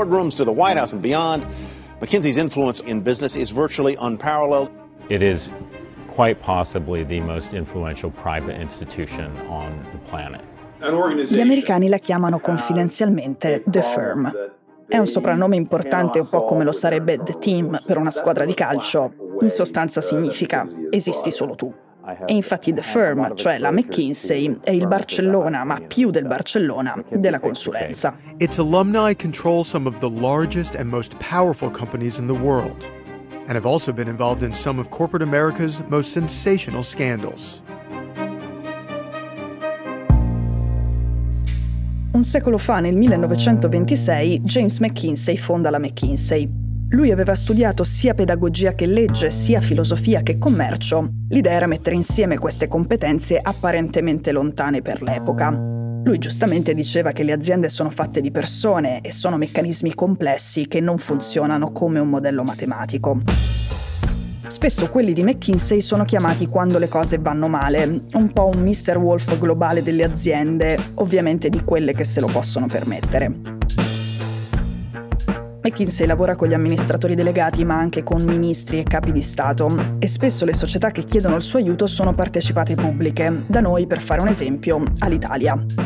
boardrooms to the White House and beyond, McKinsey's influence in business is virtually unparalleled. It is quite possibly the most influential private institution on the planet. Gli americani la chiamano confidenzialmente The Firm. È un soprannome importante, un po' come lo sarebbe The Team per una squadra di calcio. In sostanza significa esisti solo tu. E infatti The Firm, cioè la McKinsey, è il Barcellona, ma più del Barcellona, della consulenza. Its alumni control some of the largest and most powerful companies in the world, and have also been involved in some of corporate America's most sensational scandals. Un secolo fa, nel 1926, James McKinsey fonda la McKinsey, lui aveva studiato sia pedagogia che legge, sia filosofia che commercio. L'idea era mettere insieme queste competenze apparentemente lontane per l'epoca. Lui giustamente diceva che le aziende sono fatte di persone e sono meccanismi complessi che non funzionano come un modello matematico. Spesso quelli di McKinsey sono chiamati quando le cose vanno male, un po' un Mr. Wolf globale delle aziende, ovviamente di quelle che se lo possono permettere. McKinsey lavora con gli amministratori delegati ma anche con ministri e capi di Stato e spesso le società che chiedono il suo aiuto sono partecipate pubbliche, da noi per fare un esempio, all'Italia.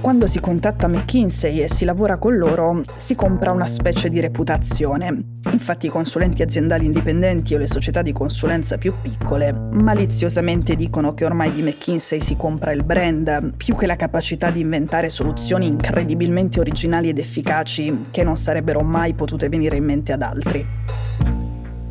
Quando si contatta McKinsey e si lavora con loro, si compra una specie di reputazione. Infatti i consulenti aziendali indipendenti o le società di consulenza più piccole maliziosamente dicono che ormai di McKinsey si compra il brand, più che la capacità di inventare soluzioni incredibilmente originali ed efficaci che non sarebbero mai potute venire in mente ad altri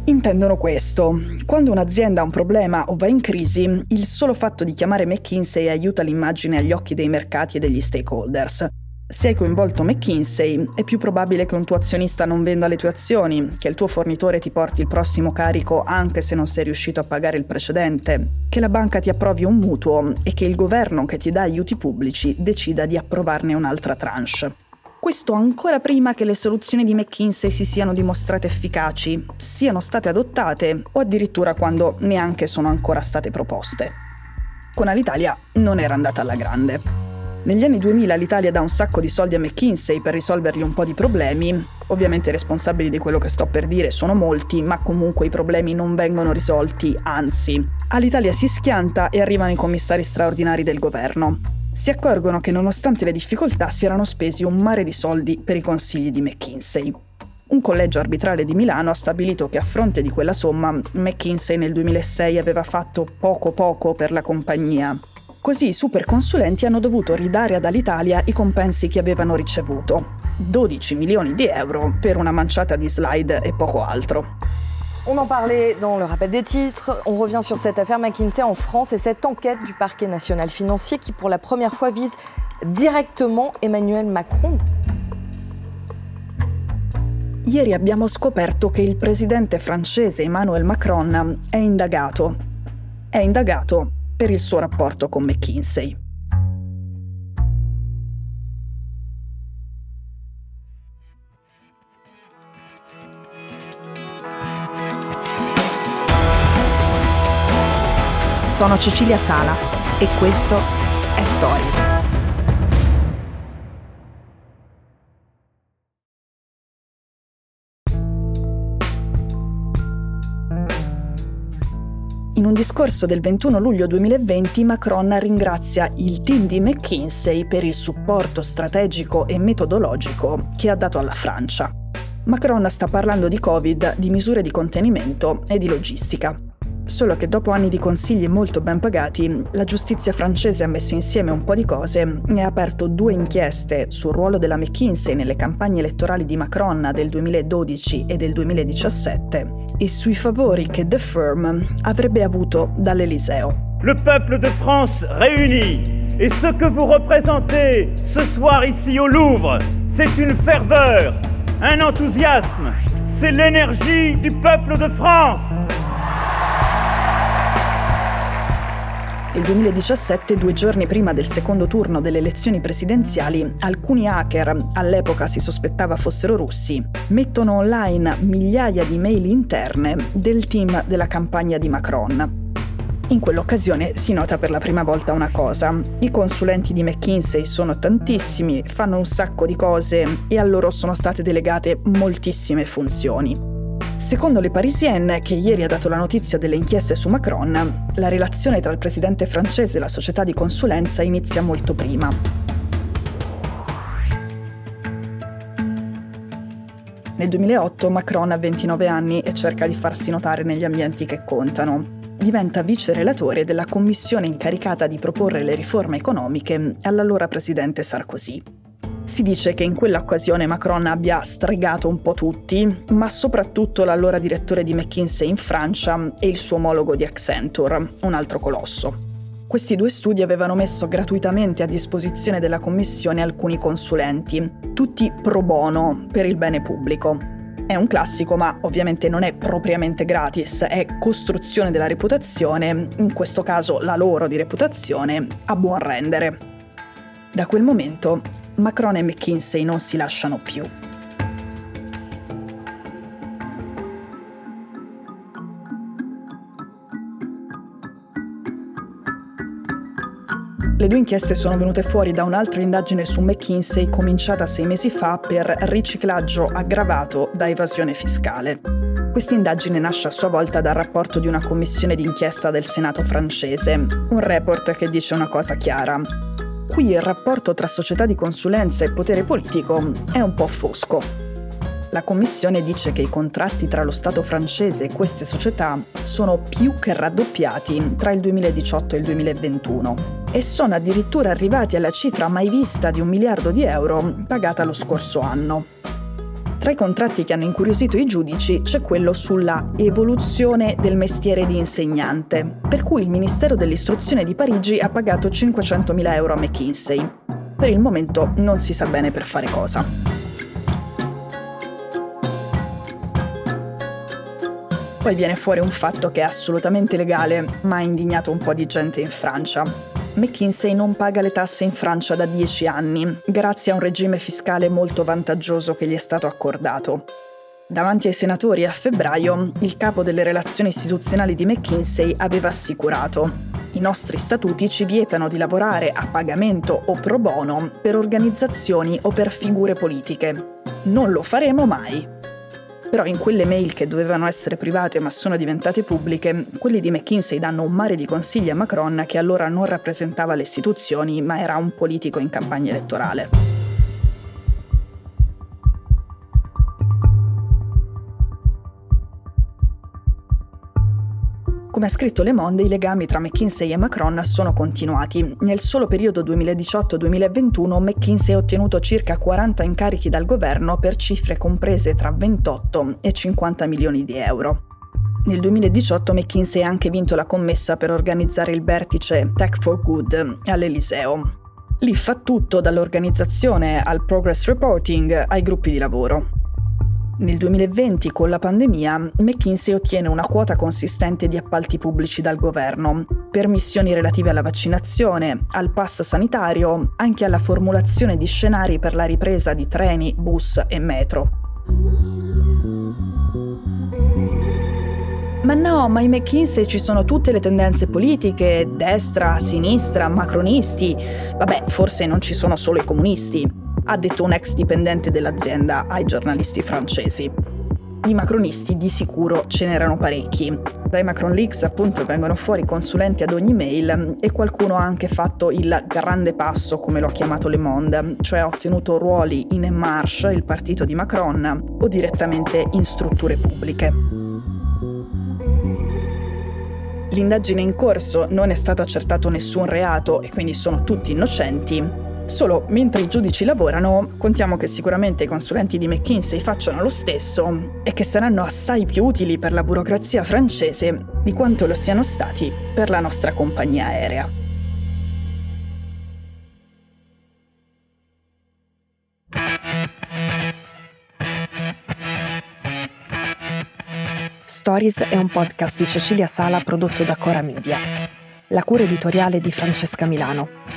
intendono questo. Quando un'azienda ha un problema o va in crisi, il solo fatto di chiamare McKinsey aiuta l'immagine agli occhi dei mercati e degli stakeholders. Se hai coinvolto McKinsey, è più probabile che un tuo azionista non venda le tue azioni, che il tuo fornitore ti porti il prossimo carico anche se non sei riuscito a pagare il precedente, che la banca ti approvi un mutuo e che il governo che ti dà aiuti pubblici decida di approvarne un'altra tranche. Questo ancora prima che le soluzioni di McKinsey si siano dimostrate efficaci, siano state adottate o addirittura quando neanche sono ancora state proposte. Con Alitalia non era andata alla grande. Negli anni 2000 l'Italia dà un sacco di soldi a McKinsey per risolvergli un po' di problemi. Ovviamente i responsabili di quello che sto per dire sono molti, ma comunque i problemi non vengono risolti, anzi. All'Italia si schianta e arrivano i commissari straordinari del governo si accorgono che nonostante le difficoltà si erano spesi un mare di soldi per i consigli di McKinsey. Un collegio arbitrale di Milano ha stabilito che a fronte di quella somma McKinsey nel 2006 aveva fatto poco poco per la compagnia. Così i superconsulenti hanno dovuto ridare ad Alitalia i compensi che avevano ricevuto. 12 milioni di euro per una manciata di slide e poco altro. On en parlait dans le rappel des titres. On revient sur cette affaire McKinsey en France et cette enquête du parquet national financier qui, pour la première fois, vise directement Emmanuel Macron. Ieri abbiamo scoperto che il presidente francese Emmanuel Macron è indagato. È indagato per il suo rapporto con McKinsey. Sono Cecilia Sala e questo è Stories. In un discorso del 21 luglio 2020 Macron ringrazia il team di McKinsey per il supporto strategico e metodologico che ha dato alla Francia. Macron sta parlando di Covid, di misure di contenimento e di logistica. Solo che dopo anni di consigli molto ben pagati, la giustizia francese ha messo insieme un po' di cose e ha aperto due inchieste sul ruolo della McKinsey nelle campagne elettorali di Macron del 2012 e del 2017 e sui favori che The Firm avrebbe avuto dall'Eliseo. Le peuple de France réuni et ce que vous représentez ce soir ici au Louvre, c'est une ferveur, un enthousiasme, c'est l'énergie du peuple de France. Nel 2017, due giorni prima del secondo turno delle elezioni presidenziali, alcuni hacker, all'epoca si sospettava fossero russi, mettono online migliaia di mail interne del team della campagna di Macron. In quell'occasione si nota per la prima volta una cosa. I consulenti di McKinsey sono tantissimi, fanno un sacco di cose e a loro sono state delegate moltissime funzioni. Secondo le Parisienne, che ieri ha dato la notizia delle inchieste su Macron, la relazione tra il presidente francese e la società di consulenza inizia molto prima. Nel 2008 Macron ha 29 anni e cerca di farsi notare negli ambienti che contano diventa vice relatore della commissione incaricata di proporre le riforme economiche all'allora presidente Sarkozy. Si dice che in quell'occasione Macron abbia stregato un po' tutti, ma soprattutto l'allora direttore di McKinsey in Francia e il suo omologo di Accenture, un altro colosso. Questi due studi avevano messo gratuitamente a disposizione della Commissione alcuni consulenti, tutti pro bono per il bene pubblico. È un classico, ma ovviamente non è propriamente gratis, è costruzione della reputazione, in questo caso la loro di reputazione, a buon rendere. Da quel momento Macron e McKinsey non si lasciano più. Le due inchieste sono venute fuori da un'altra indagine su McKinsey cominciata sei mesi fa per riciclaggio aggravato da evasione fiscale. Questa indagine nasce a sua volta dal rapporto di una commissione d'inchiesta del Senato francese, un report che dice una cosa chiara. Qui il rapporto tra società di consulenza e potere politico è un po' fosco. La Commissione dice che i contratti tra lo Stato francese e queste società sono più che raddoppiati tra il 2018 e il 2021 e sono addirittura arrivati alla cifra mai vista di un miliardo di euro pagata lo scorso anno. Tra i contratti che hanno incuriosito i giudici c'è quello sulla evoluzione del mestiere di insegnante, per cui il Ministero dell'Istruzione di Parigi ha pagato 500.000 euro a McKinsey. Per il momento non si sa bene per fare cosa. Poi viene fuori un fatto che è assolutamente legale, ma ha indignato un po' di gente in Francia. McKinsey non paga le tasse in Francia da dieci anni, grazie a un regime fiscale molto vantaggioso che gli è stato accordato. Davanti ai senatori a febbraio, il capo delle relazioni istituzionali di McKinsey aveva assicurato i nostri statuti ci vietano di lavorare a pagamento o pro bono per organizzazioni o per figure politiche. Non lo faremo mai. Però in quelle mail che dovevano essere private ma sono diventate pubbliche, quelli di McKinsey danno un mare di consigli a Macron che allora non rappresentava le istituzioni ma era un politico in campagna elettorale. Come ha scritto Le Monde, i legami tra McKinsey e Macron sono continuati. Nel solo periodo 2018-2021 McKinsey ha ottenuto circa 40 incarichi dal governo per cifre comprese tra 28 e 50 milioni di euro. Nel 2018 McKinsey ha anche vinto la commessa per organizzare il vertice Tech for Good all'Eliseo. Lì fa tutto dall'organizzazione al progress reporting ai gruppi di lavoro. Nel 2020, con la pandemia, McKinsey ottiene una quota consistente di appalti pubblici dal governo, per missioni relative alla vaccinazione, al pass sanitario, anche alla formulazione di scenari per la ripresa di treni, bus e metro. Ma no, ma in McKinsey ci sono tutte le tendenze politiche, destra, sinistra, macronisti. Vabbè, forse non ci sono solo i comunisti ha detto un ex dipendente dell'azienda ai giornalisti francesi. Di macronisti di sicuro ce n'erano parecchi. Dai Macron Leaks appunto vengono fuori consulenti ad ogni mail e qualcuno ha anche fatto il grande passo, come lo ha chiamato Le Monde, cioè ha ottenuto ruoli in En Marche, il partito di Macron, o direttamente in strutture pubbliche. L'indagine in corso non è stato accertato nessun reato e quindi sono tutti innocenti, Solo mentre i giudici lavorano, contiamo che sicuramente i consulenti di McKinsey facciano lo stesso e che saranno assai più utili per la burocrazia francese di quanto lo siano stati per la nostra compagnia aerea. Stories è un podcast di Cecilia Sala prodotto da Cora Media. La cura editoriale di Francesca Milano